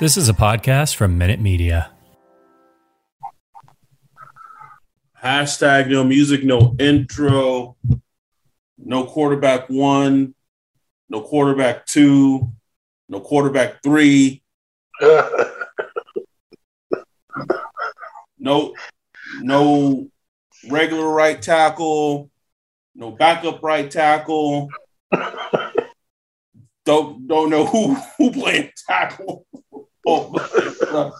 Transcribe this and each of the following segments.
This is a podcast from Minute Media. Hashtag no music, no intro, no quarterback one, no quarterback two, no quarterback three. no, no regular right tackle, no backup right tackle. don't don't know who who playing tackle.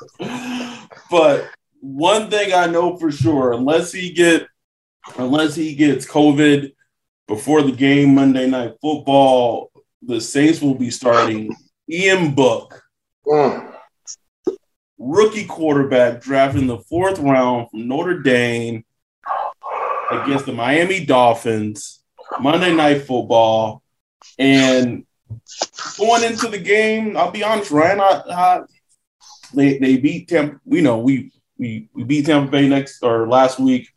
but one thing I know for sure, unless he get unless he gets COVID before the game Monday night football, the Saints will be starting Ian Book, mm. rookie quarterback drafted in the fourth round from Notre Dame against the Miami Dolphins, Monday Night Football, and going into the game, I'll be honest, Ryan, I, I, they they beat Tampa. You know, we we we beat Tampa Bay next or last week.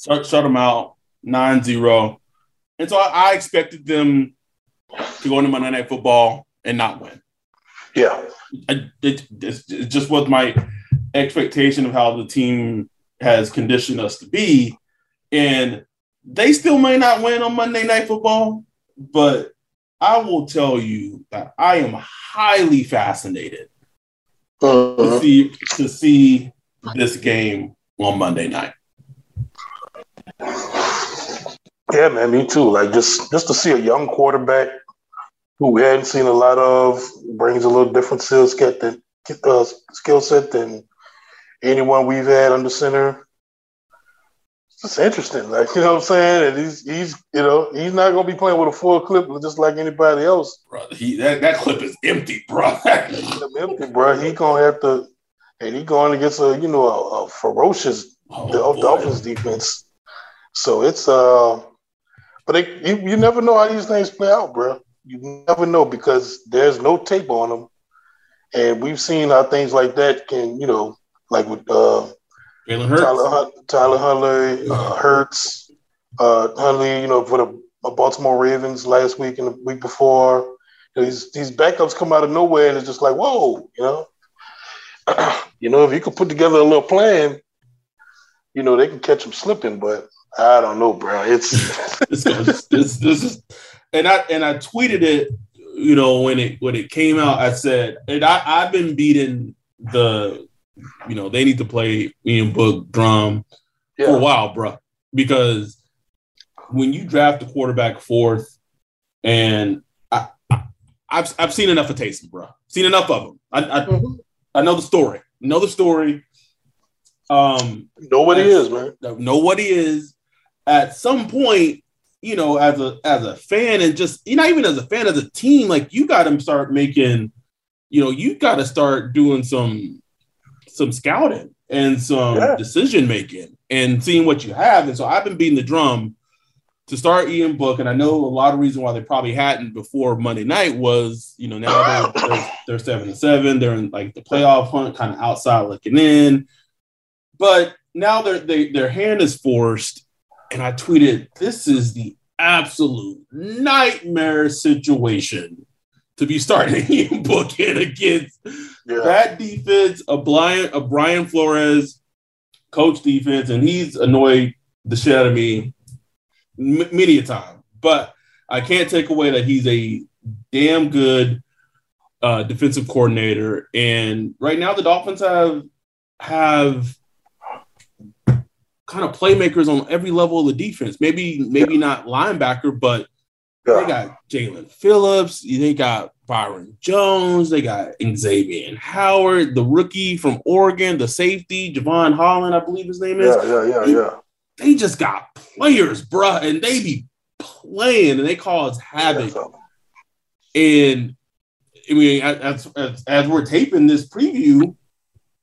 Shut, shut them out 9-0. and so I, I expected them to go into Monday Night Football and not win. Yeah, I, it, it just was my expectation of how the team has conditioned us to be, and they still may not win on Monday Night Football, but I will tell you that I am highly fascinated uh-huh. to see to see this game on Monday night. Yeah, man, me too. Like just just to see a young quarterback who we hadn't seen a lot of brings a little different skill set than uh, skill set than anyone we've had under center it's interesting. Like, you know what I'm saying? And he's he's you know, he's not gonna be playing with a full clip just like anybody else. Bro, he that, that clip is empty, bro. empty, bro. He gonna have to and he going against a you know a, a ferocious oh, Dolphins defense. So it's uh but it, you, you never know how these things play out, bro. You never know because there's no tape on them. And we've seen how things like that can, you know, like with uh Jalen Hurts, Tyler, Tyler Huntley, uh, Hurts, uh, Huntley. You know, for the uh, Baltimore Ravens last week and the week before. You know, these these backups come out of nowhere, and it's just like, whoa, you know. you know, if you could put together a little plan, you know, they can catch them slipping. But I don't know, bro. It's this, this, this is, and I and I tweeted it. You know, when it when it came out, I said, and I I've been beating the you know, they need to play Ian Book drum yeah. for a while, bro. Because when you draft a quarterback fourth, and I, have I've seen enough of Taysom, bro. Seen enough of them. I I, mm-hmm. I know the story. Know the story. Um, know what he is, man. Know what he is. At some point, you know, as a as a fan, and just you know, even as a fan, as a team, like you got to start making, you know, you got to start doing some some scouting and some yeah. decision making and seeing what you have. And so I've been beating the drum to start Ian Book, and I know a lot of reason why they probably hadn't before Monday night was, you know, now they're, they're, they're seven to seven, they're in like the playoff hunt, kind of outside looking in, but now their they, their hand is forced. And I tweeted, "This is the absolute nightmare situation to be starting Ian Book it against yeah. that defense, a Brian, a Brian Flores coach defense, and he's annoyed the shit out of me m- many a time. But I can't take away that he's a damn good uh, defensive coordinator. And right now, the Dolphins have have kind of playmakers on every level of the defense. Maybe maybe yeah. not linebacker, but yeah. They got Jaelan Phillips. They got Byron Jones. They got Xavier Howard, the rookie from Oregon, the safety, Jevon Holland, I believe his name is. Yeah, yeah, yeah, they, yeah. They just got players, bruh, and they be playing and they cause havoc. And I mean, as, as, as we're taping this preview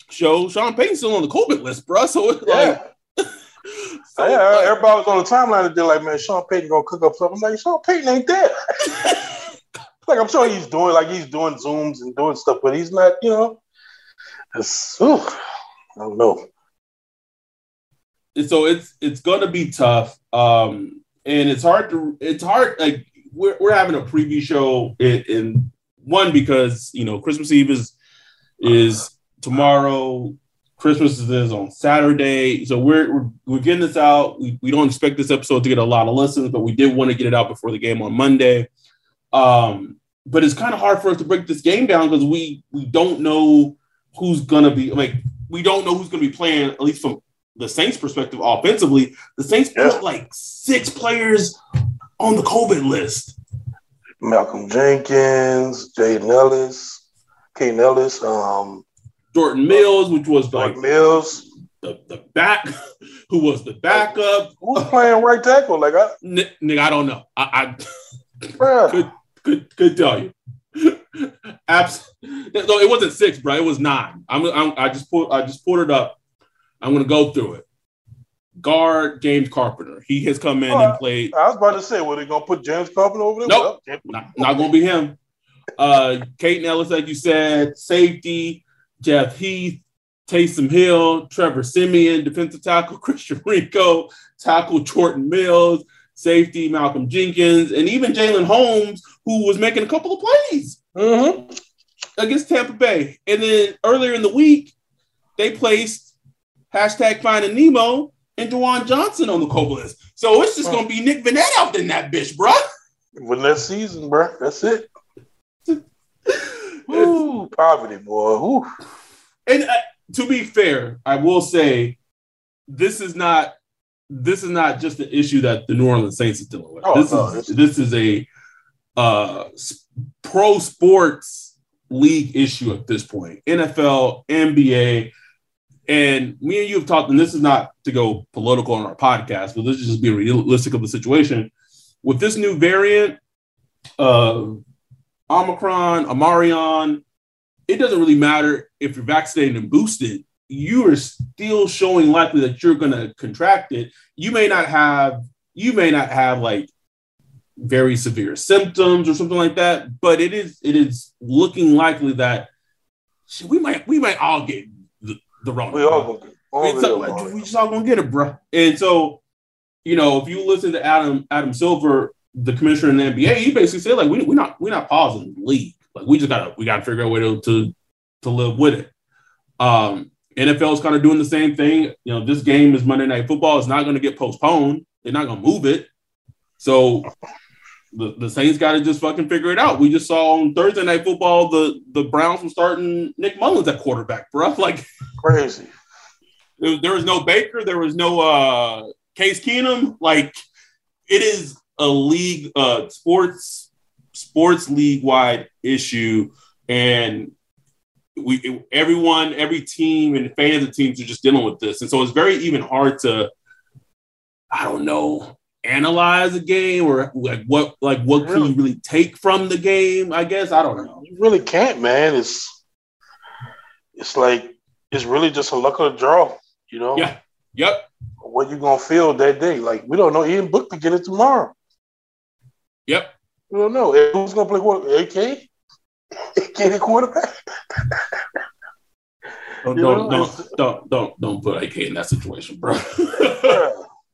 show, Sean Payton's still on the COVID list, bro. So it's Yeah. like, So, yeah, everybody was on the timeline and they're like, man, Sean Payton gonna cook up something. I'm like, Sean Payton ain't there. like I'm sure he's doing like he's doing zooms and doing stuff, but he's not, you know. It's I don't know. so it's it's gonna be tough. Um, and it's hard to it's hard like we're we're having a preview show in, in one because you know Christmas Eve is is tomorrow. Christmas is on Saturday, so we're we're, we're getting this out. We, we don't expect this episode to get a lot of listens, but we did want to get it out before the game on Monday. Um, but it's kind of hard for us to break this game down because we we don't know who's gonna be like we don't know who's gonna be playing at least from the Saints' perspective offensively. The Saints Yeah. put like six players on the COVID list. Malcolm Jenkins, Jay Nellis, Kay Nellis, um, Jordan Mills, which was like Mills. the, the back, who was the backup. Who's playing right tackle? Like I, N- nigga, I don't know. I. I could could tell you. Abs- no, it wasn't six, bro. It was nine. I'm, I'm I just put I just pulled it up. I'm gonna go through it. Guard James Carpenter. He has come in and played. I was about to say, were they gonna put James Carpenter over there? Nope. Well, Not, not gonna be him. Uh, Kate Ellis, like you said, safety. Jeff Heath, Taysom Hill, Trevor Siemian, defensive tackle Christian Ringo, tackle Jordan Mills, safety Malcolm Jenkins, and even Jalen Holmes, who was making a couple of plays Mhm. against Tampa Bay. And then earlier in the week, they placed hashtag finding Nemo and Dewan Johnson on the COVID list. So it's just gonna be Nick Vannett out in that bitch, bro. Win that season, bruh. That's it. Ooh, poverty, boy. Ooh. And uh, to be fair, I will say this is not this is not just an issue that the New Orleans Saints is dealing with. Oh, this no, is this is a uh, pro sports league issue at this point. NFL, NBA, and me and you have talked, and this is not to go political on our podcast, but let's just be realistic of the situation. With this new variant, uh, Omicron, Amarion, it doesn't really matter if you're vaccinated and boosted. You are still showing likely that you're going to contract it. You may not have, you may not have like very severe symptoms or something like that, but it is it is looking likely that shit, we might we might all get the, the wrong. We all gonna get all It's all- them, we just all gonna get it, bro. And so, you know, if you listen to Adam Adam Silver, the commissioner in the NBA, he basically said like we we're not we're not pausing the league. Like we just gotta we gotta figure out a way to to, to live with it. Um, NFL is kind of doing the same thing. You know, this game is Monday Night Football. It's not going to get postponed. They're not going to move it. So the, the Saints got to just fucking figure it out. We just saw on Thursday Night Football the the Browns were starting Nick Mullens at quarterback, bro. Like crazy. there was, there was no Baker, there was no uh Case Keenum. Like it is a league, uh, sports sports league wide issue, and we everyone, every team, and fans of teams are just dealing with this, and so it's very even hard to, I don't know, analyze a game or like what like what can you really take from the game. I guess I don't know. You really can't, man. It's it's like it's really just a luck of the draw, you know. Yeah. Yep. What you gonna feel that day? Like we don't know. Ian Book to get it tomorrow. Yep. We don't know. Who's gonna play what? AK? AK the quarterback? Don't don't, don't don't don't don't put AK in that situation, bro.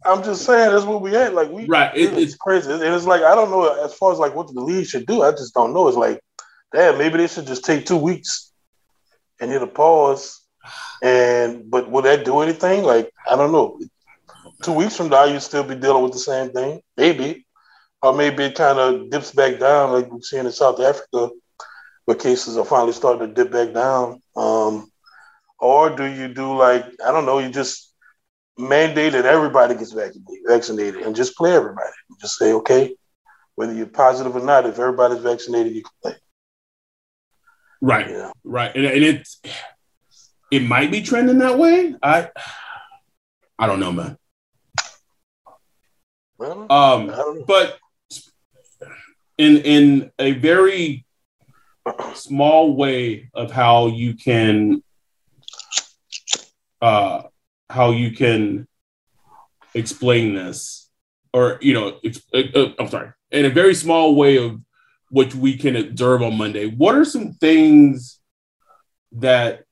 I'm just saying that's what we had. Like we right. It, it's it's crazy. And it's like I don't know as far as like what the league should do. I just don't know. It's like, damn, maybe they should just take two weeks and hit a pause. And but will that do anything? Like I don't know. Two weeks from now, you still be dealing with the same thing, maybe, or maybe it kind of dips back down, like we've seen in South Africa, where cases are finally starting to dip back down. Um, or do you do like I don't know? You just mandate that everybody gets vaccinated, vaccinated and just play everybody. Just say, okay, whether you're positive or not, if everybody's vaccinated, you can play. right. Yeah. Right. And, and it's it might be trending that way. I I don't know, man. Well, Um I don't know. but in in a very small way of how you can uh how you can explain this or you know uh, uh, i'm sorry in a very small way of what we can observe on monday what are some things that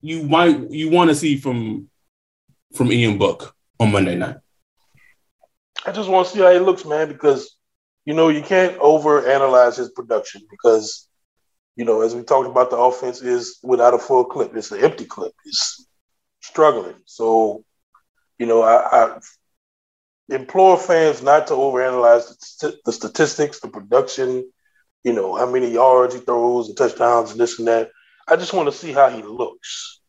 you might you want to see from from ian book on monday night? I just want to see how he looks man because you know you can't overanalyze his production because you know as we talked about the offense is without a full clip it's an empty clip it's struggling so you know i, I implore fans not to overanalyze the, the statistics, the production, you know, how many yards he throws and touchdowns and this and that. I just want to see how he looks.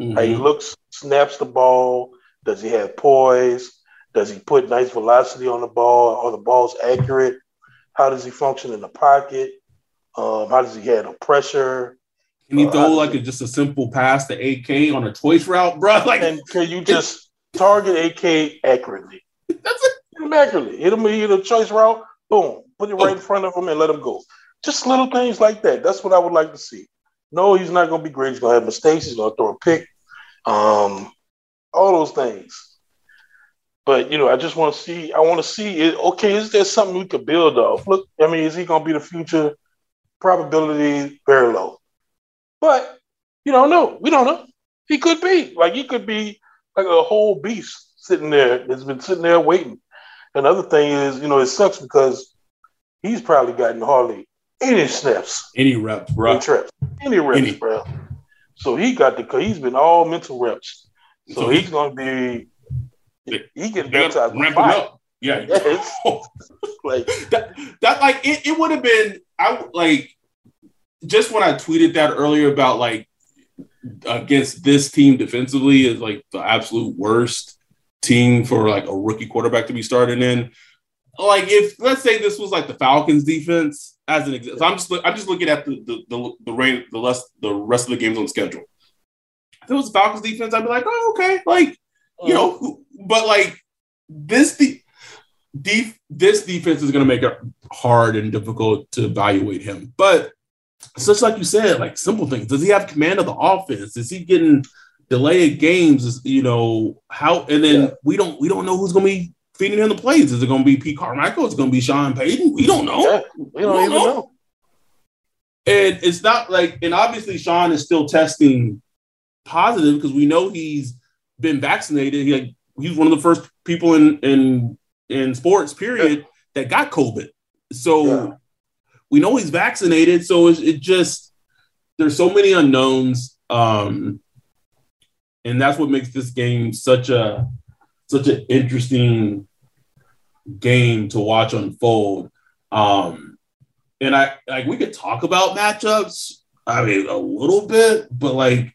Mm-hmm. How he mm-hmm. looks, snaps the ball. Does he have poise? Does he put nice velocity on the ball? Are the balls accurate? How does he function in the pocket? Um, how does he handle pressure? Can he uh, throw like a, just a simple pass to AK on a choice route, bro? Like, and can you just target AK accurately? That's it. Immaculate. Hit him hit a choice route. Boom. Put it right in front of him and let him go. Just little things like that. That's what I would like to see. No, he's not going to be great. He's going to have mistakes. He's going to throw a pick. Um, all those things. But you know, I just want to see. I want to see it. Okay, is there something we could build off? Look, I mean, is he going to be the future? Probability very low. But you don't know. We don't know. He could be like he could be like a whole beast sitting there, that's been sitting there waiting. Another thing is, you know, it sucks because he's probably gotten hardly any snaps, any reps, bro, any reps, any reps, any. bro. So he got the he's been all mental reps. So, so he's going to be he can baptized ramp him up. Yeah, like that. That like it, it would have been. I like just when I tweeted that earlier about like against this team defensively is like the absolute worst team for like a rookie quarterback to be starting in. Like if let's say this was like the Falcons defense as an example, so I'm just I'm just looking at the the the the, rain, the less the rest of the games on schedule. If it was the Falcons defense, I'd be like, oh okay, like you know, uh-huh. but like this the def- this defense is going to make it hard and difficult to evaluate him. But such like you said, like simple things. Does he have command of the offense? Is he getting delayed games is you know how and then yeah. we don't we don't know who's gonna be feeding him the plays. Is it gonna be Pete Carmichael? Is it gonna be Sean Payton? We don't know. Yeah, we don't, we don't even know. know. And it's not like and obviously Sean is still testing positive because we know he's been vaccinated. He like he's one of the first people in in in sports period yeah. that got COVID. So we know he's vaccinated. So it, it just there's so many unknowns. Um, and that's what makes this game such a such an interesting game to watch unfold. Um, and I like we could talk about matchups. I mean, a little bit, but like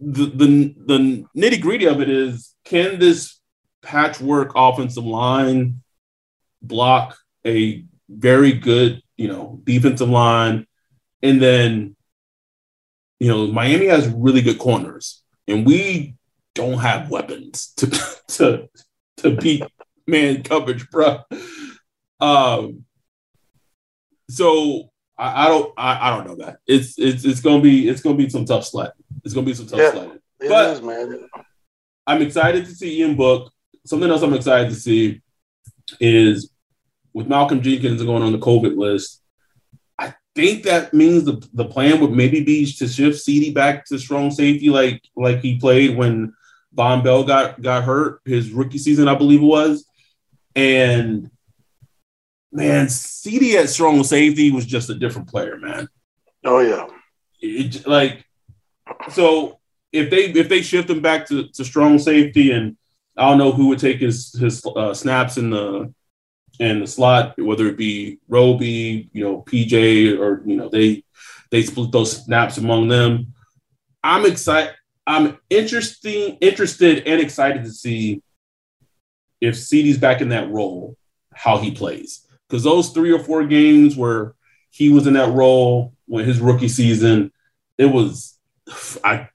the the the nitty gritty of it is, can this patchwork offensive line block a very good, you know, defensive line, and then you know, Miami has really good corners, and we don't have weapons to to to beat man coverage, bro. Um, so I, I don't I, I, don't know that it's it's it's gonna be it's gonna be some tough sledding. It's gonna be some tough yeah, sledding. but is, man. I'm excited to see Ian Book. Something else I'm excited to see is with Malcolm Jenkins going on the COVID list I think that means the, the plan would maybe be to shift CD back to strong safety like like he played when Vonn Bell got got hurt his rookie season, I believe it was. And man, CD at strong safety was just a different player, man. Oh yeah. It, like so if they if they shift him back to, to strong safety and I don't know who would take his his uh, snaps in the in the slot, whether it be Roby, you know, PJ, or you know, they they split those snaps among them. I'm excited. I'm interesting, interested, and excited to see if CD's back in that role, how he plays. Because those three or four games where he was in that role when his rookie season, it was, I,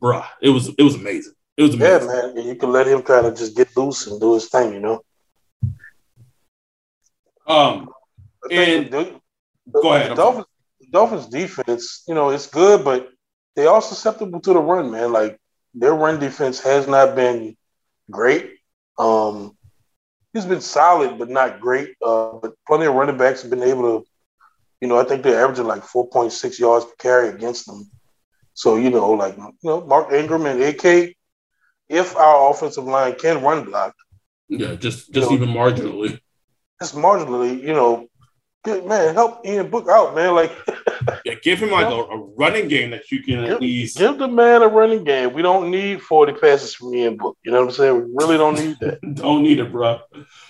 bruh, it was it was amazing. It was amazing. Yeah, man. You can let him kind of just get loose and do his thing, you know. Um, and the, Go ahead. Dolphins, Dolphins defense, you know, it's good, but they are susceptible to the run, man. Like their run defense has not been great. Um, he's been solid, but not great. Uh, but plenty of running backs have been able to, you know, I think they're averaging like 4.6 yards per carry against them. So, you know, like, you know, Mark Ingram and AK, if our offensive line can run block. Yeah, just just you know, even marginally. Just marginally, you know, Good man, help Ian Book out, man. Like, yeah, give him like a, a, running game that you can give, at least give the man a running game. We don't need forty passes from Ian Book. You know what I'm saying? We really don't need that. don't need it, bro.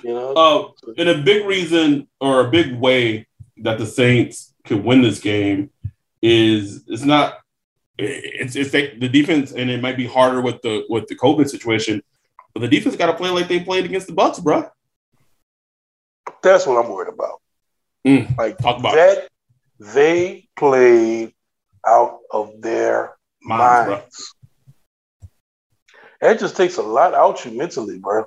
You know. Uh, and a big reason or a big way that the Saints could win this game is it's not it's it's the defense, and it might be harder with the with the COVID situation, but the defense got to play like they played against the Bucks, bro. That's what I'm worried about. Mm, like talk about that, it. they played out of their minds. minds. That just takes a lot out you mentally, bro.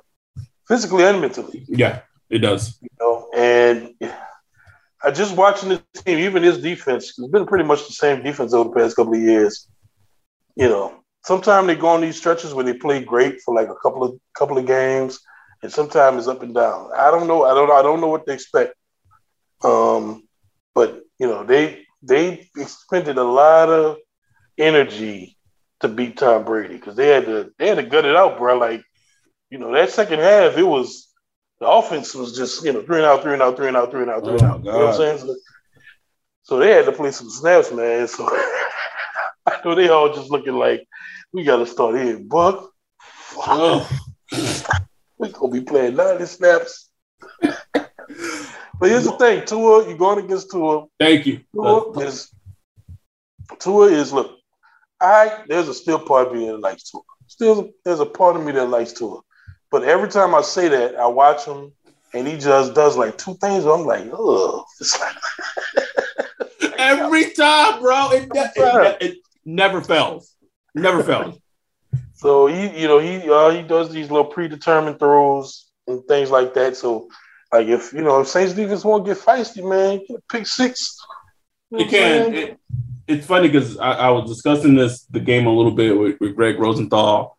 Physically and mentally. Yeah, it does. You know, and I just watching this team, even his defense, it's been pretty much the same defense over the past couple of years. You know, sometimes they go on these stretches where they play great for like a couple of couple of games, and sometimes it's up and down. I don't know. I don't. I don't know what to expect. Um, but you know, they they expended a lot of energy to beat Tom Brady because they had to they had to gut it out, bro. Like, you know, that second half, it was the offense was just you know three and out, three and out, three and out, three and out, three and oh out. You know what I'm saying? So, so, they had to play some snaps, man. So I know they all just looking like we got to start here, Buck. Oh. we gonna be playing 90 snaps. But here's the thing, Tua, you're going against Tua. Thank you. Tua uh, is Tua is look. I there's a still part of me that likes Tua. Still, there's a part of me that likes Tua. But every time I say that, I watch him and he just does like two things. I'm like, oh, every time, bro. It, it, it, it never fails. Never fails. So he, you know, he uh, he does these little predetermined throws and things like that. So like if you know if Saints defense won't get feisty, man, pick six. You know it can. It, it's funny because I, I, was discussing this the game a little bit with, with Greg Rosenthal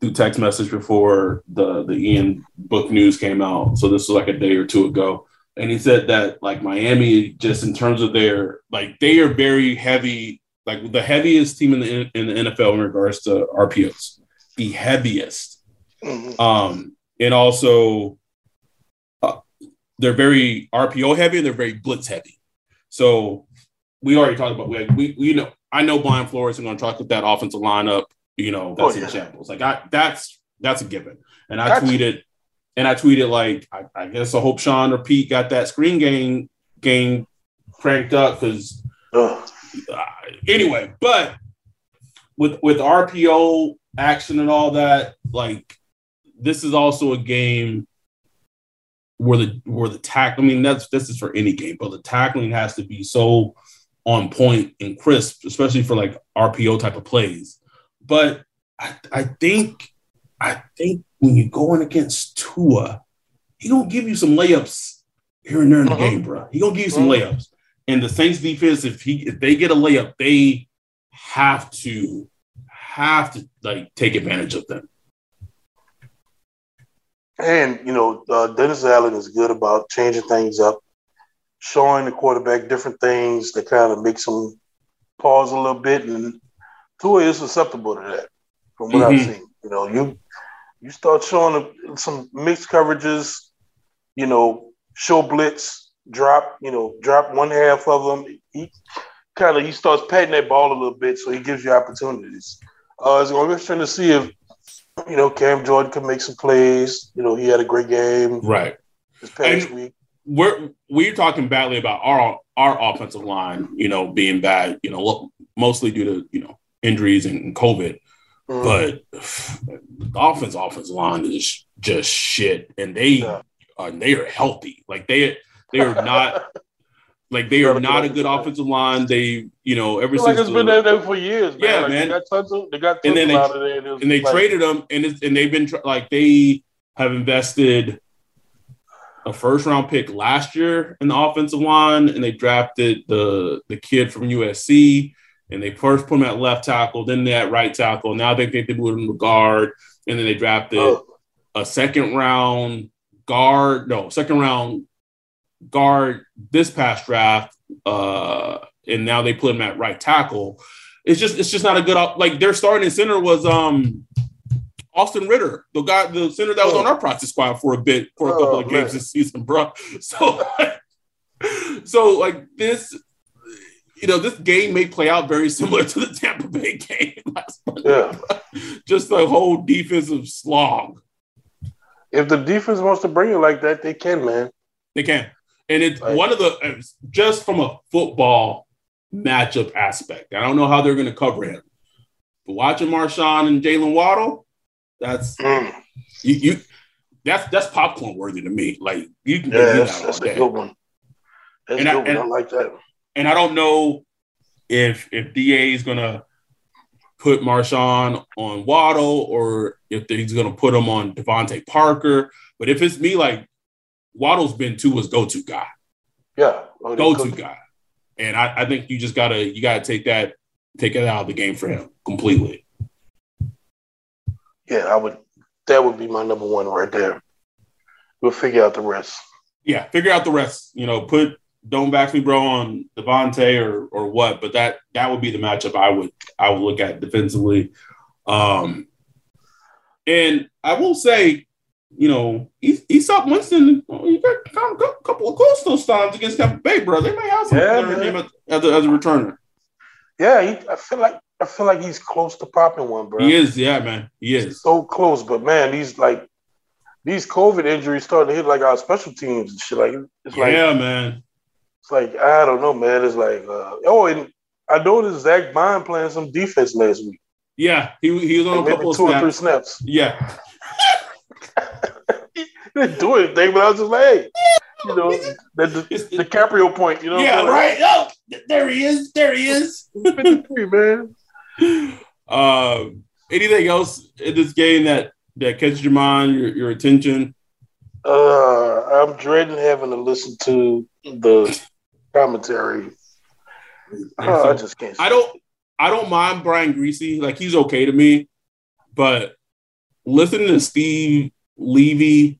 through text message before the the Ian book news came out. So this was like a day or two ago, and he said that like Miami, just in terms of their like they are very heavy, like the heaviest team in the in the NFL in regards to RPOs, the heaviest. Mm-hmm. Um, and also they're very RPO heavy and they're very blitz heavy. So we already talked about we we, we know I know Brian Flores is going to talk with that offensive lineup. You know that's oh, yeah. in shambles. Like I that's that's a given. And I that's, tweeted and I tweeted like I, I, guess I hope Sean or Pete got that screen game game cranked up because uh, anyway. But with with RPO action and all that, like this is also a game where the where the tackle. I mean, that's this is for any game, but the tackling has to be so on point and crisp, especially for like RPO type of plays. But I, I think I think when you're going against Tua, he gonna give you some layups here and there in the uh-huh. game, bro. He gonna give you some uh-huh. layups. And the Saints defense, if he if they get a layup, they have to have to like take advantage of them. And you know, uh, Dennis Allen is good about changing things up, showing the quarterback different things that kind of makes him pause a little bit. And Tua is susceptible to that, from what mm-hmm. I've seen. You know, you you start showing some mixed coverages. You know, show blitz, drop. You know, drop one half of them. He kind of he starts patting that ball a little bit, so he gives you opportunities. Uh, it's going to be interesting to see if you know, Cam Jordan could make some plays. You know, he had a great game. Right. This past and week. We're we're talking badly about our our offensive line, you know, being bad, you know, mostly due to, you know, injuries and COVID. Mm-hmm. But the offense offensive line is just shit. And they yeah. are they are healthy. Like they they are not Like they are not a good offensive line. They, you know, ever since like it's been there for years. Man. Yeah, like man. They got tons of, they got and then they, out of there. And, they like, traded them, and it's, and they've been like they have invested a first round pick last year in the offensive line, and they drafted the the kid from USC, and they first put him at left tackle, then they at right tackle. Now they think they moved him to guard, and then they drafted Oh. a second round guard, no, second round guard this past draft, uh, and now they put him at right tackle. It's just it's just not a good like their starting center was um Austin Reiter, the guy, the center that was on our practice squad for a bit for a couple Oh, of games man. this season, bro. So, so like this, you know, this game may play out very similar to the Tampa Bay game last month. Yeah. Just the whole defensive slog. If the defense wants to bring it like that, they can, man. They can. And it's Right. one of the just from a football matchup aspect. I don't know how they're going to cover him. But watching Marshon and Jaylen Waddle, that's Mm. you, you that's that's popcorn worthy to me. Like you can Yeah, that's, that's a good one. That's And a I- good one. I like that. And I don't know if if Da is gonna put Marshon on Waddle or if he's gonna put him on DeVante Parker. But if it's me, like Waddle's been to Tua's go-to guy. Yeah. Oh, go-to guy. And I, I think you just gotta you gotta take that take it out of the game for him completely. Yeah, I would. That would be my number one right there. We'll figure out the rest. Yeah, figure out the rest. You know, put don't back me, bro, on DeVante or or what. But that that would be the matchup I would I would look at defensively. Um, and I will say, you know, saw Winston. He got kind a couple of close those times against Tampa Bay, bro. They may have some Yeah, as, a, as a returner. Yeah, he, I feel like I feel like he's close to popping one, bro. He is, yeah, man. He is. so close, but man, these like these COVID injuries starting to hit like our special teams and shit. Like it's like yeah, man. It's like I don't know, man. It's like uh, oh, and I noticed Zack Baun playing some defense last week. Yeah, he he was on Like a couple of two or three snaps. snaps. Yeah, He didn't do anything, but I was just like, hey, you know, the, the DiCaprio point, you know? yeah, right. Oh, there he is. There he is. 53, man. Um, anything else in this game that that catches your mind, your, your attention? Uh, I'm dreading having to listen to the commentary. Oh, I just can't. I don't I don't mind Brian Griese. Like he's okay to me, but listening to Steve Levy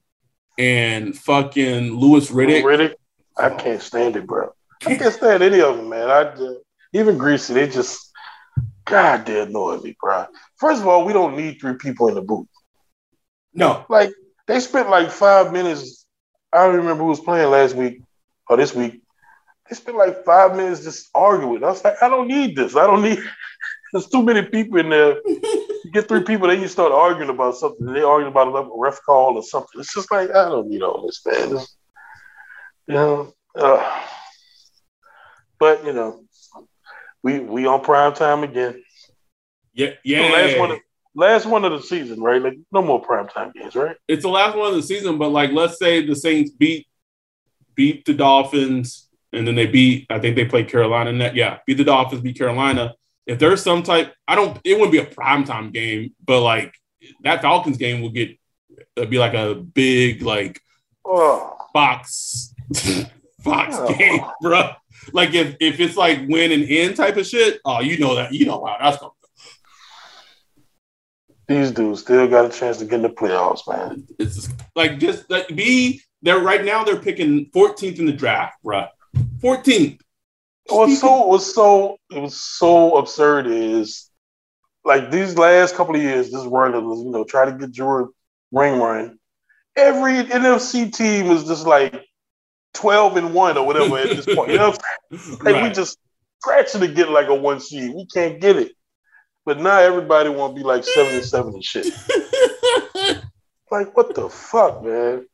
and fucking Louis Riddick. Riddick, I can't stand it, bro. I can't stand any of them, man. I uh, even Greasy, they just God, they annoy me, bro. First of all, we don't need three people in the booth. No, Like they spent like five minutes. I don't remember who was playing last week or this week. They spent like five minutes just arguing. I was like, I don't need this. I don't need. There's too many people in there. You get three people, then you start arguing about something. They arguing about a ref call or something. It's just like I don't need all this, man. It's- you know, uh, but you know, we we on prime time again. yeah, The yeah. Last one, of, last one of the season, right? Like no more prime time games, right? it's the last one of the season, but like let's say the Saints beat beat the Dolphins and then they beat I think they played Carolina net. Yeah, beat the Dolphins, beat Carolina. If there's some type I don't it wouldn't be a primetime game, but like that Falcons game will get it'd be like a big like Oh, Fox Fox Oh. game, bro. Like if if it's like win and end type of shit, oh you know that you know how that's going. these dudes still got a chance to get in the playoffs, man. It's just, like just like be they're right now they're picking 14th in the draft, bro. 14th. What's so what's so it was so absurd is like these last couple of years, this run of you know try to get your ring run. Every NFC team is just like twelve and one or whatever at this point. You know, what I'm saying? like we just scratching to get like a one seed. We can't get it, but now everybody want to be like seven and seven and shit. Like what the fuck, man?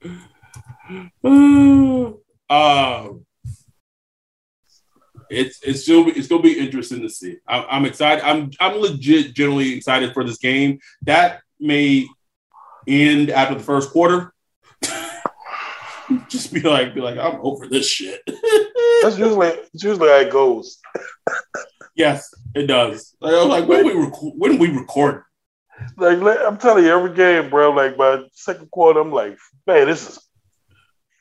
um, it's it's still it's gonna be interesting to see. I'm, I'm excited. I'm I'm legit generally excited for this game. That may end after the first quarter. Just be like, be like, I'm over this shit. That's usually it's usually how it goes. yes, it does. Like, I'm like, when we record, when we record, Like I'm telling you, every game, bro. Like by second quarter, I'm like, man, this is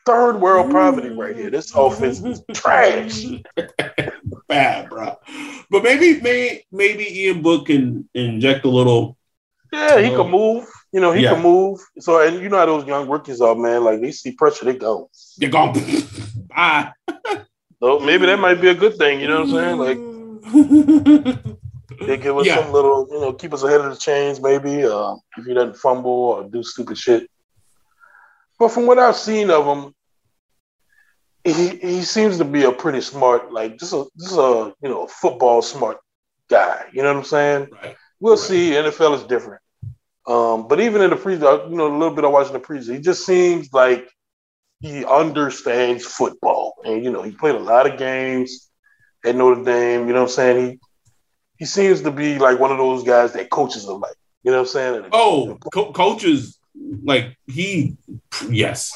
third world poverty right here. This offense is trash. Bad, bro. But maybe, maybe, maybe Ian Book can inject a little. Yeah, he can move. You know, he Yeah. can move. So, and you know how those young rookies are, man. Like they see pressure, they go. They're gone. Bye. So maybe that might be a good thing. You know what I'm saying? Like they give us Yeah. some little, you know, keep us ahead of the chains. Maybe uh, if he doesn't fumble or do stupid shit. But from what I've seen of him, he he seems to be a pretty smart, like just a just a you know football smart guy. You know what I'm saying? right. We'll Right. see. NFL is different. Um, but even in the pre, uh, you know, a little bit of watching the preseason, he just seems like he understands football, and you know, he played a lot of games at Notre Dame. You know what I'm saying? He he seems to be like one of those guys that coaches are like. You know what I'm saying? And Oh, co- coaches like he. Yes,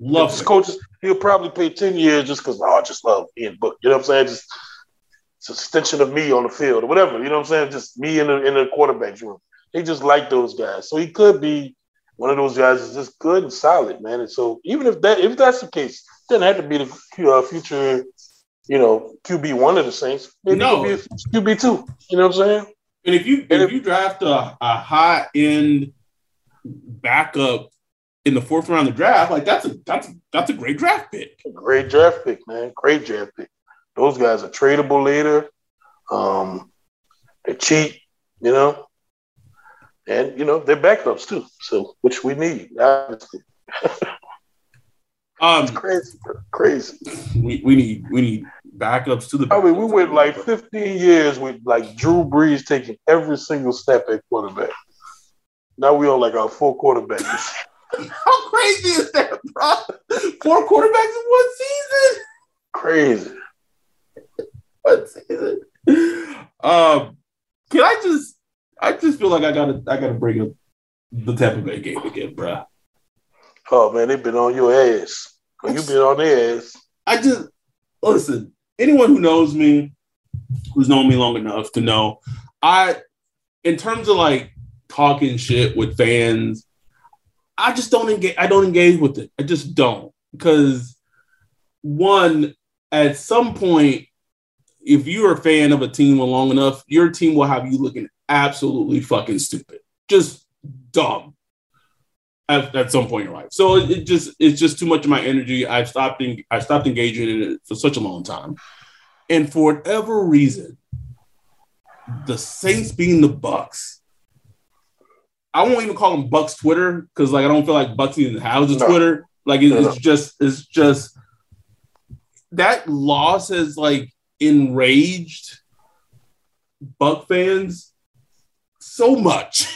love it. coaches, he'll probably pay 10 years just because, oh, I just love Ian Book. You know what I'm saying? Just it's an extension of me on the field or whatever. You know what I'm saying? Just me in the in the quarterback's room. They just like those guys. So he could be one of those guys that's just good and solid, man. And so even if that if that's the case, it doesn't have to be the uh, future, you know, QB one of the Saints. Maybe No. it be a QB two. You know what I'm saying? And if you And if if- you draft a, a high end backup in the fourth round of the draft, like that's a that's that's a great draft pick. Great draft pick, man. Great draft pick. Those guys are tradable later. Um, they're cheap, you know, and you know they're backups too. So which we need, obviously. Um, Crazy, crazy. we, we need we need backups to the. I mean, we went like 15 years with like Drew Brees taking every single step at quarterback. Now we on like our full quarterback. How crazy is that, bro? Four quarterbacks in one season. crazy. One season. Um, can I just? I just feel like I gotta I gotta bring up the Tampa Bay game again, bro. Oh man, they've been on your ass. You've been on their ass. I just listen. Anyone who knows me, who's known me long enough to know, I, in terms of like talking shit with fans, I just don't engage. I don't engage with it. I just don't because one, at some point, if you're a fan of a team long enough, your team will have you looking absolutely fucking stupid, just dumb at, at some point in life. So it, it just it's just too much of my energy. I've stopped I stopped engaging in it for such a long time, and for whatever reason, the Saints being the Bucks. I won't even call him Bucks Twitter because like I don't feel like Bucks even has a No. Twitter. Like it- No, no. it's just it's just that loss has like enraged Buck fans so much.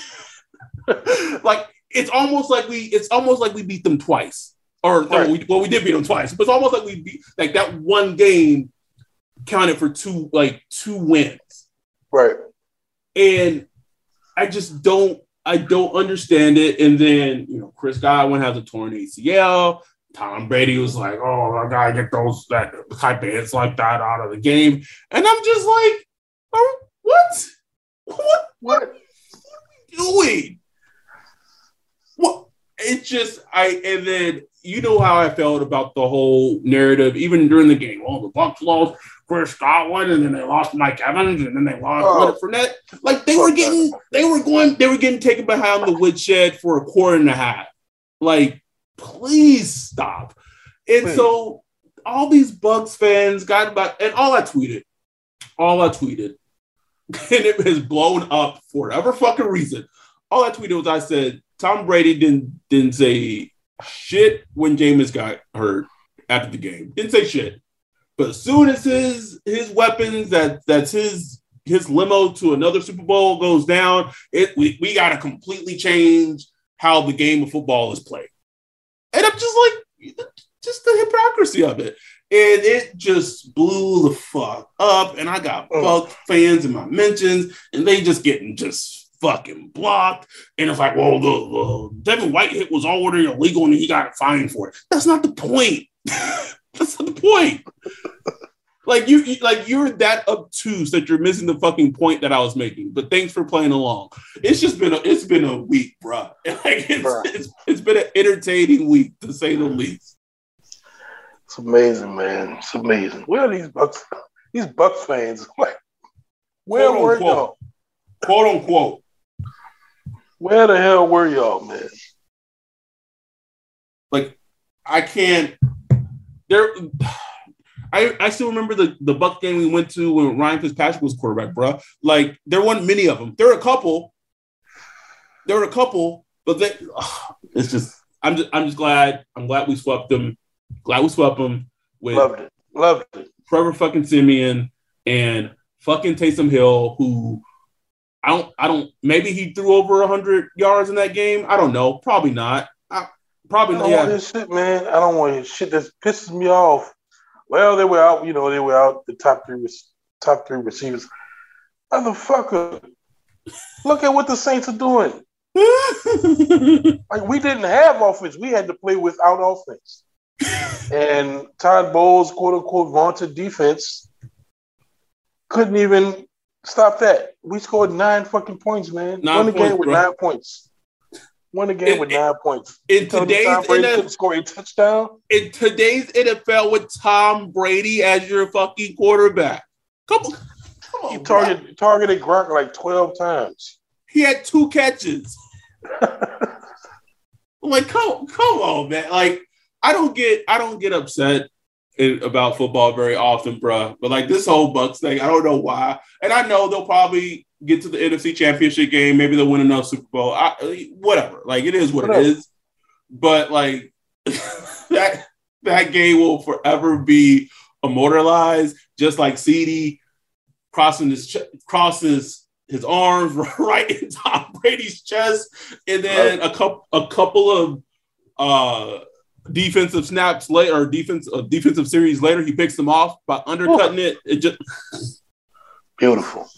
like it's almost like we it's almost like we beat them twice. Or no, we, well, we did beat them twice, but it's almost like we beat like that one game counted for two like two wins. Right. And I just don't I don't understand it. And then you know, Chris Godwin has a torn ACL. Tom Brady was like, "Oh, I gotta get those that type of hits like that out of the game," and I'm just like, oh, "What? What? What? Are we doing? What? It just I and then you know how I felt about the whole narrative, even during the game. Oh, the Bucks lost Chris Godwin, and then they lost Mike Evans, and then they lost Oh. Leonard Fournette. Like they were getting, they were going, they were getting taken behind the woodshed for a quarter and a half. Like, please stop. And so all these Bucks fans got about, and all I tweeted, all I tweeted, and it has blown up for whatever fucking reason. All I tweeted was I said Tom Brady didn't didn't say shit when Jameis got hurt after the game. Didn't say shit. But as soon as his his weapons that that's his his limo to another Super Bowl goes down, it we, we gotta completely change how the game of football is played. And I'm just like just the hypocrisy of it. And it just blew the fuck up. And I got Mm. Buck fans in my mentions, and they just getting just fucking blocked. And it's like, well, the, the Devin White hit was already illegal and he got fined for it. That's not the point. That's the point. Like you, you- like you're that obtuse that you're missing the fucking point that I was making. But thanks for playing along. It's just been a, it's been a week, bro. Like it's, Bruh. it's, it's been an entertaining week to say the least. It's amazing, man. It's amazing. Where are these Bucks? These Bucks fans? Like, where Quote, were unquote. y'all? Quote unquote. Where the hell were y'all, man? Like I can't. There. I, I still remember the, the Buck game we went to when Ryan Fitzpatrick was quarterback, bro. Like there weren't many of them. There were a couple. There were a couple, but they, ugh, it's just I'm just I'm just glad I'm glad we swept them. Glad we swept them with Loved it. Loved it. Trevor fucking Siemian and fucking Taysom Hill, who I don't, I don't, maybe he threw over 100 yards in that game. I don't know. Probably not. I, I probably don't not. want Yeah. this shit, man. I don't want this shit that pisses me off. Well, they were out, you know, they were out the top three top three receivers. Motherfucker. Look at what the Saints are doing. Like we didn't have offense. We had to play without offense. And Todd Bowles, quote unquote, vaunted defense couldn't even stop that. We scored nine fucking points, man. Nine Won the game with bro. nine points. Won the game In- with nine points. in me today's NFL score a touchdown. in today's NFL with Tom Brady as your fucking quarterback. Come on. Come He on, bro. targeted targeted Gronk like twelve times. He had two catches. like, come, come on, man. Like, I don't get, I don't get upset in, about football very often, bruh. But like this whole Bucks thing, I don't know why. And I know they'll probably get to the NFC Championship game. Maybe they'll win another Super Bowl. I, whatever. Like, it is what it is. But like that, that game will forever be immortalized, just like CD crossing his ch- crosses his arms right in Tom Brady's chest, and then a couple a couple of uh defensive snaps later or defense uh, defensive series later, he picks them off by undercutting it. It just Beautiful.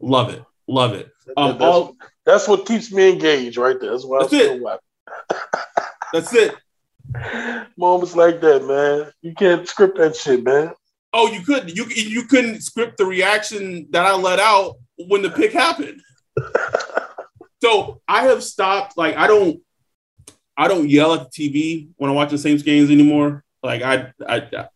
love it, love it. Um, that's, all that's what keeps me engaged right there. That's why That's I still it. watch. that's it. Moments like that, man. You can't script that shit, man. Oh, you couldn't you you couldn't script the reaction that I let out when the pick happened. so I have stopped. Like I don't I don't yell at the TV when I watch the Saints games anymore. Like I I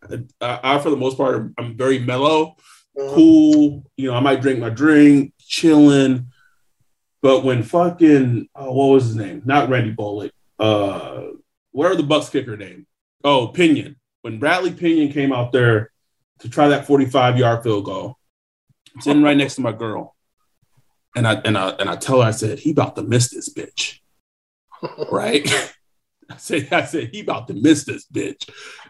I, I for the most part I'm very mellow, cool. You know I might drink my drink, chilling. But when fucking oh, what was his name? Not Randy Bullock. Uh, whatever the Bucks kicker name. Oh, Pinion. When Bradley Pinion came out there to try that 45 yard field goal, sitting right next to my girl, and I and I and I tell her I said he about to miss this bitch, right? I said I said he about to miss this bitch,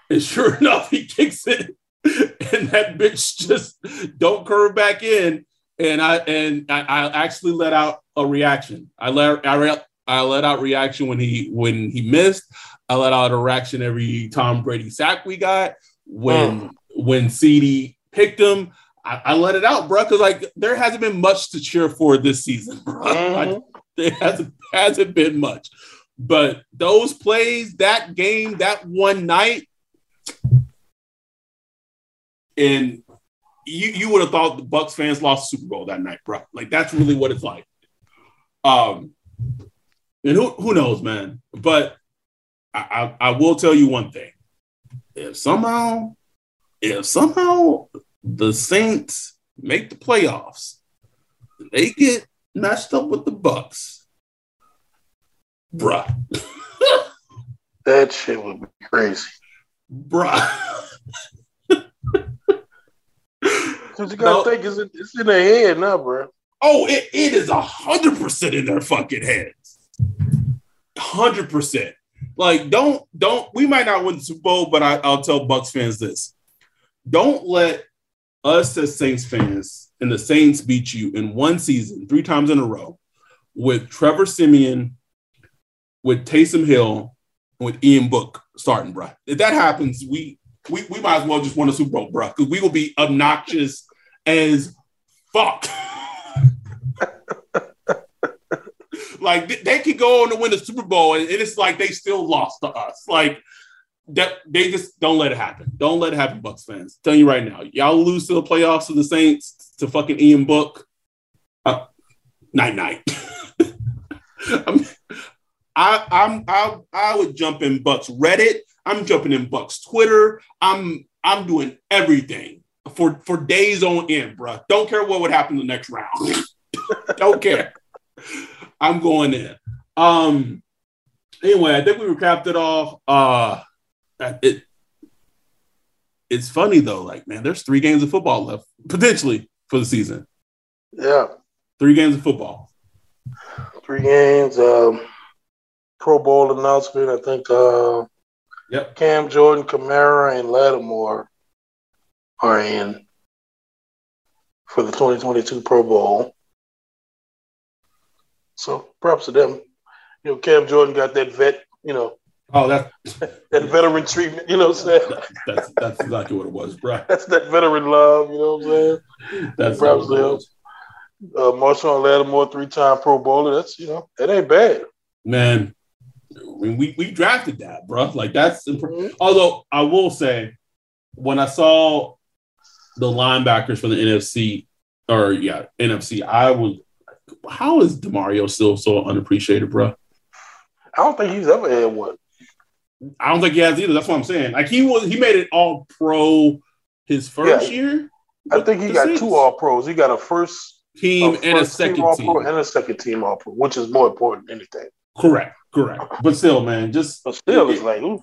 and sure enough he kicks it, and that bitch just don't curve back in, and I and I, I actually let out a reaction. I let I, re- I let out reaction when he when he missed. I let out a reaction every Tom Brady sack we got when when CD picked him. I, I let it out, bro, because like there hasn't been much to cheer for this season, bro. Mhm. There hasn't hasn't been much, but those plays, that game, that one night, and you you would have thought the Bucks fans lost the Super Bowl that night, bro. Like that's really what it's like. Um, and who who knows, man? But I, I, I will tell you one thing: if somehow, if somehow the Saints make the playoffs, they get matched up with the Bucks, bruh, That shit would be crazy. bruh. Because you gotta think it's in, it's in their head now, bro. Oh, it, it is a hundred percent in their fucking heads. Hundred percent. Like, don't don't we might not win the Super Bowl, but I, I'll tell Bucks fans this: don't let us as Saints fans and the Saints beat you in one season, three times in a row, with Trevor Siemian, with Taysom Hill, and with Ian Book starting, bro. If that happens, we we, we might as well just win a Super Bowl, bro, because we will be obnoxious as fuck. like they, they could go on to win the Super Bowl, and it's like they still lost to us. Like that, they just don't let it happen. Don't let it happen, Bucks fans. telling you right now, y'all lose to the playoffs to the Saints to fucking Ian Book. Uh, night night. I'm, I, I'm I I would jump in Bucks Reddit. I'm jumping in Buck's Twitter. I'm I'm doing everything for for days on end, bro. Don't care what would happen the next round. Don't care. I'm going in. Um. Anyway, I think we recapped it all. Uh, it it's funny though. Like, man, there's three games of football left potentially for the season. Yeah, three games of football. Three games. Um, Pro Bowl announcement. I think. Uh, yep. Cam Jordan, Kamara, and Lattimore are in for the 2022 Pro Bowl. So props to them. You know, Cam Jordan got that vet, you know. Oh, that that veteran treatment, you know what I'm saying? That's that's exactly what it was, bro. That's that veteran love, you know what I'm saying? That's props to them. Uh, Marshall Lattimore, three-time Pro Bowler. That's you know, that ain't bad. Man, we we drafted that, bro. Like that's imp- mm-hmm. although I will say, when I saw the linebackers for the NFC or yeah NFC, I was how is Demario still so unappreciated, bro? I don't think he's ever had one. I don't think he has either. That's what I'm saying. Like he was, he made it all pro his first yeah. year. I think he got two all pros. He got a first team a and a second team, team. and a second team all pro, which is more important than anything. Correct, correct. But still, man, just but still, it's like, ooh.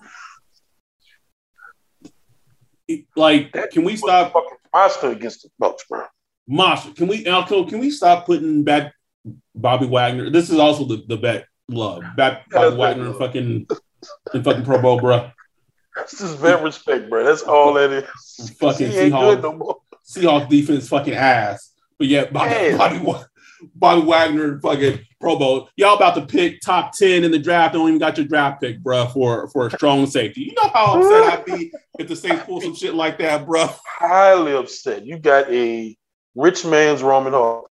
like, that can we stop fucking monster against the Bucks, bro? Monster. Can we, Alco? Can we stop putting back Bobby Wagner? This is also the the bet love. Back Bobby Wagner and fucking and fucking Pro Bowl, bro. This is vet respect, bro. That's all that is. Fucking Seahawks, no Seahawks defense, fucking ass. But yeah, Bobby, Bobby, Bobby Wagner, fucking Pro Bowl. Y'all about to pick top ten in the draft. Don't even got your draft pick, bro, for for a strong safety. You know how upset I'd be if the Saints pull some shit like that, bro. Highly upset. You got a rich man's Roman Hall.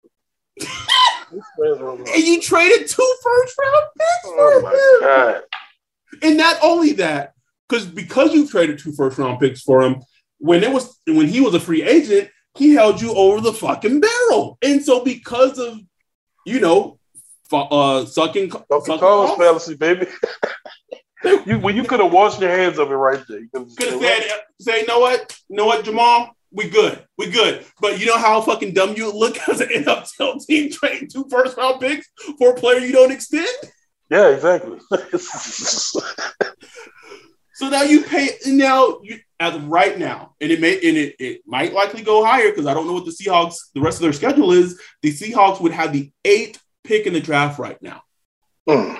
and you traded two first round picks oh for him. God. And not only that, because because you traded two first round picks for him, when it was when he was a free agent, he held you over the fucking barrel. And so because of you know uh sucking sucking cold fallacy, baby. you when you could have washed your hands of it right there. You could have said, say, you know what? You know what, Jamal? we good. We good. But you know how fucking dumb you look as an NFL team trading two first round picks for a player you don't extend? Yeah, exactly. so now you pay now you as of right now, and it may and it, it might likely go higher because I don't know what the Seahawks, the rest of their schedule is. The Seahawks would have the eighth pick in the draft right now. Mm.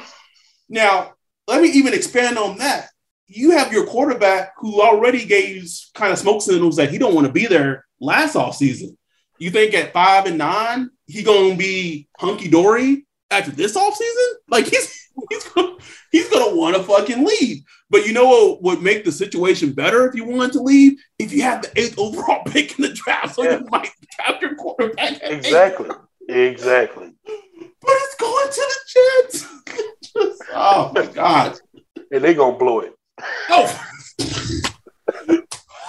Now, let me even expand on that you have your quarterback who already gave kind of smoke signals that he don't want to be there last off season. You think at five and nine he gonna be hunky dory after this off season? Like he's he's gonna, he's gonna want to fucking leave. But you know what would make the situation better if you wanted to leave? If you had the eighth overall pick in the draft, so yeah. you might draft your quarterback. Exactly. Exactly. But it's going to the Jets. Just, oh my god. And they gonna blow it. Oh,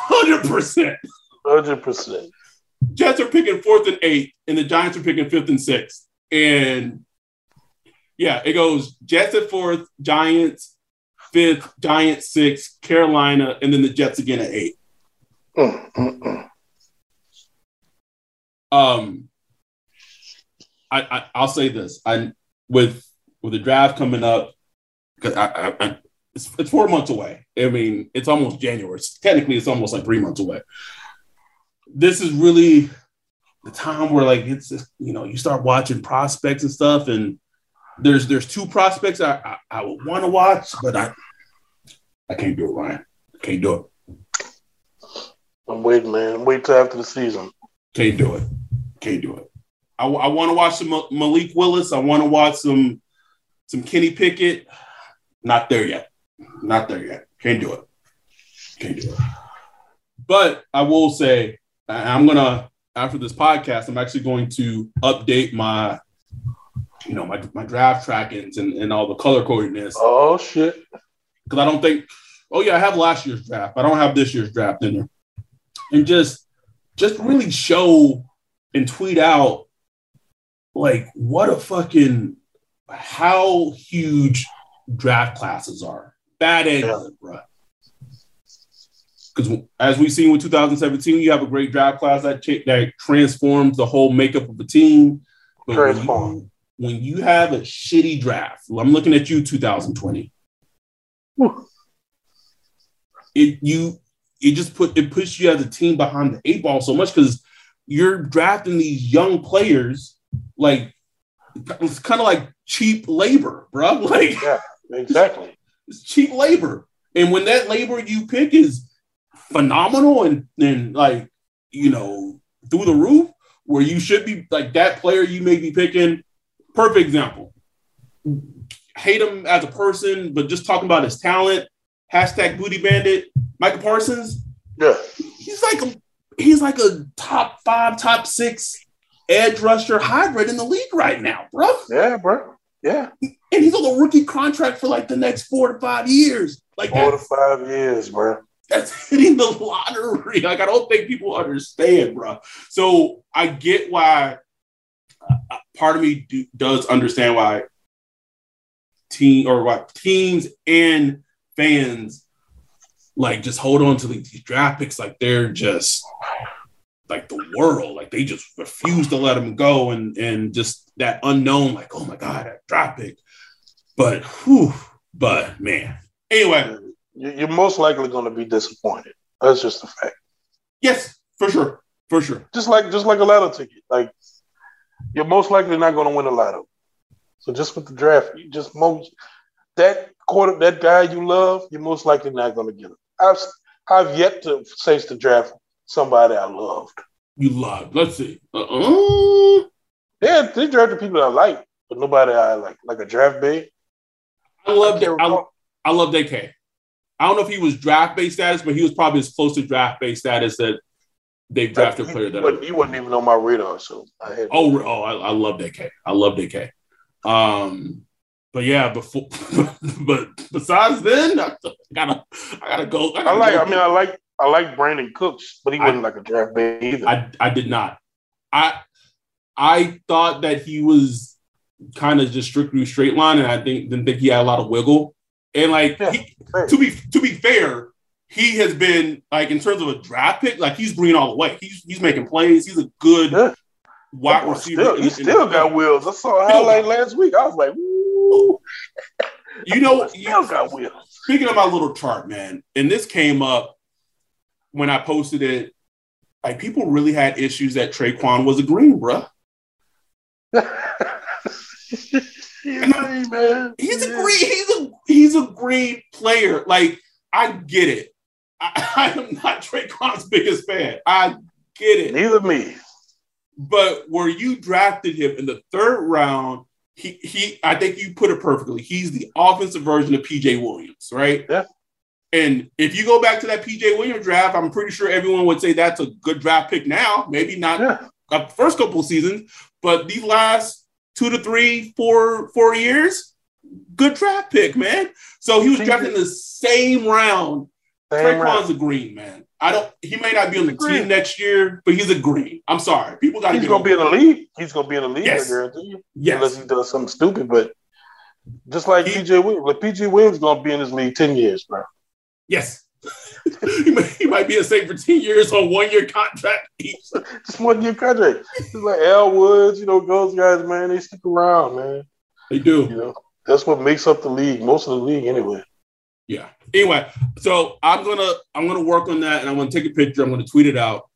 100%. 100%. Jets are picking fourth and eighth, and the Giants are picking fifth and sixth. And yeah, it goes Jets at fourth, Giants fifth, Giants sixth, Carolina, and then the Jets again at 8 mm. Um, I, I will say this: I with with the draft coming up, because I, I, it's, it's four months away. I mean, it's almost January. It's, technically, it's almost like three months away. This is really the time where like it's you know you start watching prospects and stuff, and there's there's two prospects I I, I would want to watch, but I I can't do it, Ryan. I can't do it. I'm waiting, man. Wait till after the season. Can't do it. Can't do it. I, I want to watch some Malik Willis. I want to watch some some Kenny Pickett. Not there yet. Not there yet. Can't do it. Can't do it. But I will say, I'm gonna after this podcast, I'm actually going to update my, you know, my my draft trackings and, and all the color codedness. Oh shit! Because I don't think. Oh yeah, I have last year's draft. I don't have this year's draft in there, and just just really show and tweet out like what a fucking how huge draft classes are. Bad and yeah. bro. because as we've seen with 2017, you have a great draft class that that transforms the whole makeup of the team. But Transform. When you, have a shitty draft, I'm looking at you, 2020. Whew. It you it just put it puts you as a team behind the eight ball so much because you're drafting these young players like it's kind of like cheap labor, bro. Like yeah, exactly. It's cheap labor, and when that labor you pick is phenomenal and and like you know through the roof, where you should be like that player you may be picking. Perfect example. Hate him as a person, but just talking about his talent. Hashtag booty bandit. Micah Parsons. Yeah, he's like a he's like a top five, top six edge rusher hybrid in the league right now, bro. Yeah, bro. Yeah. And he's on a rookie contract for like the next four to five years. Like four to five years, bro. That's hitting the lottery. Like I don't think people understand, bro. So I get why. Part of me do, does understand why team or what teams and fans like just hold on to these draft picks like they're just like the world. Like they just refuse to let them go, and and just that unknown, like oh my god, that draft pick. But whew, but man. Anyway, you're most likely going to be disappointed. That's just a fact. Yes, for sure, for sure. Just like just like a lotto ticket, like you're most likely not going to win a lot lotto. So just with the draft, you just most that quarter that guy you love, you're most likely not going to get him. I've I've yet to face the draft somebody I loved. You loved. Let's see. Uh-uh. Yeah, they drafted people I like, but nobody I like, like a draft bait. I love that. I, I love DK. I don't know if he was draft based status, but he was probably as close to draft based status that they've drafted like, player that wasn't, he wasn't even on my radar. So I had oh oh I, I love DK. I love DK. Um, but yeah, before but besides then, I gotta I gotta go. I, gotta I like. Go. I mean, I like I like Brandin Cooks, but he wasn't I, like a draft bait either. I I did not. I I thought that he was kind of just strictly straight line, and I think didn't think he had a lot of wiggle. And like yeah, he, to be to be fair, he has been like in terms of a draft pick, like he's green all the way. He's he's making plays. He's a good yeah. wide receiver. Still, he still got wheels. I saw a highlight last week. I was like, Woo. you know, still got wheels. Speaking of my little chart, man, and this came up when I posted it, like people really had issues that Tre'Quan was a green, man. He's a green. He's a he's a green player. Like I get it. I, I am not Tre'Quan's biggest fan. I get it. Neither me. But where you drafted him in the third round, he he I think you put it perfectly. He's the offensive version of PJ Williams, right? Yeah. And if you go back to that PJ Williams draft, I'm pretty sure everyone would say that's a good draft pick now. Maybe not yeah. the first couple seasons, but these last two to three, four, four years, good draft pick, man. So he was drafted in the same round. Same Tre'Quan's a green, man. I don't. He may not be on the team next year, but he's a green. I'm sorry, people got. He's gonna be in the league. He's gonna be in the league. Yes. I guarantee you. Yes. Unless he does something stupid, but just like he, PJ Williams, like PJ Williams gonna be in this league ten years, bro. Yes. he, might, he, might, be a safe for 10 years on one year contract Just one year contract. It's like Al Woods, you know, those guys, man, they stick around, man. They do. You know, that's what makes up the league, most of the league anyway. Yeah. Anyway, so I'm gonna I'm gonna work on that and I'm gonna take a picture, I'm gonna tweet it out.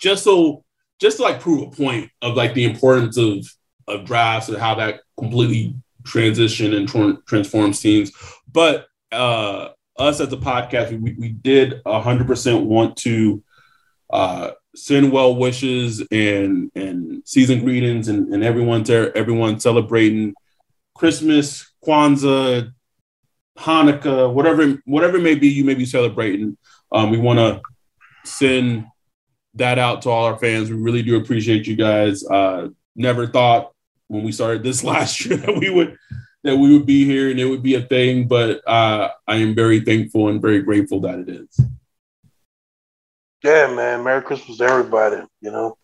Just so just to like prove a point of like the importance of of drafts and how that completely transition and tra- transforms teams. But uh us as a podcast, we, we did 100% want to uh, send well wishes and and season greetings and, and everyone to everyone celebrating Christmas, Kwanzaa, Hanukkah, whatever whatever it may be you may be celebrating. Um, we want to send that out to all our fans. We really do appreciate you guys. Uh, never thought when we started this last year that we would that we would be here and it would be a thing, but uh, I am very thankful and very grateful that it is. Yeah, man. Merry Christmas to everybody. You know,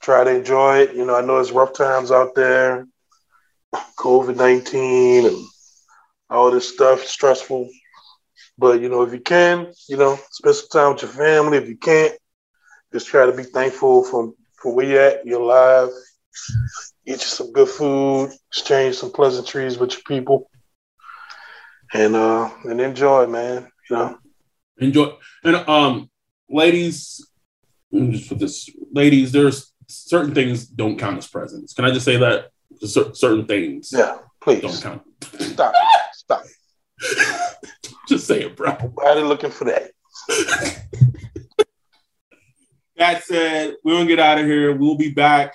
try to enjoy it. You know, I know it's rough times out there, COVID 19 and all this stuff, stressful. But you know, if you can, you know, spend some time with your family. If you can't, just try to be thankful from for where you're at, your life. Eat you some good food, exchange some pleasantries with your people, and uh and enjoy, man. You know, enjoy. And um, ladies, let me just put this, ladies. There's certain things don't count as presents. Can I just say that? certain things. Yeah, please don't count. Stop. Stop. just say it, bro. Nobody looking for that. that said, we're gonna get out of here. We'll be back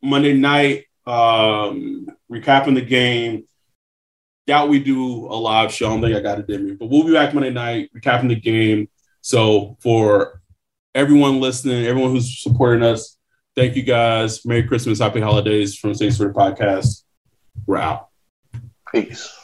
Monday night, um, recapping the game. Doubt we do a live show. I don't think I got it in me, but we'll be back Monday night, recapping the game. So for everyone listening, everyone who's supporting us, thank you guys. Merry Christmas, Happy Holidays from Saints Podcast. We're out. Peace.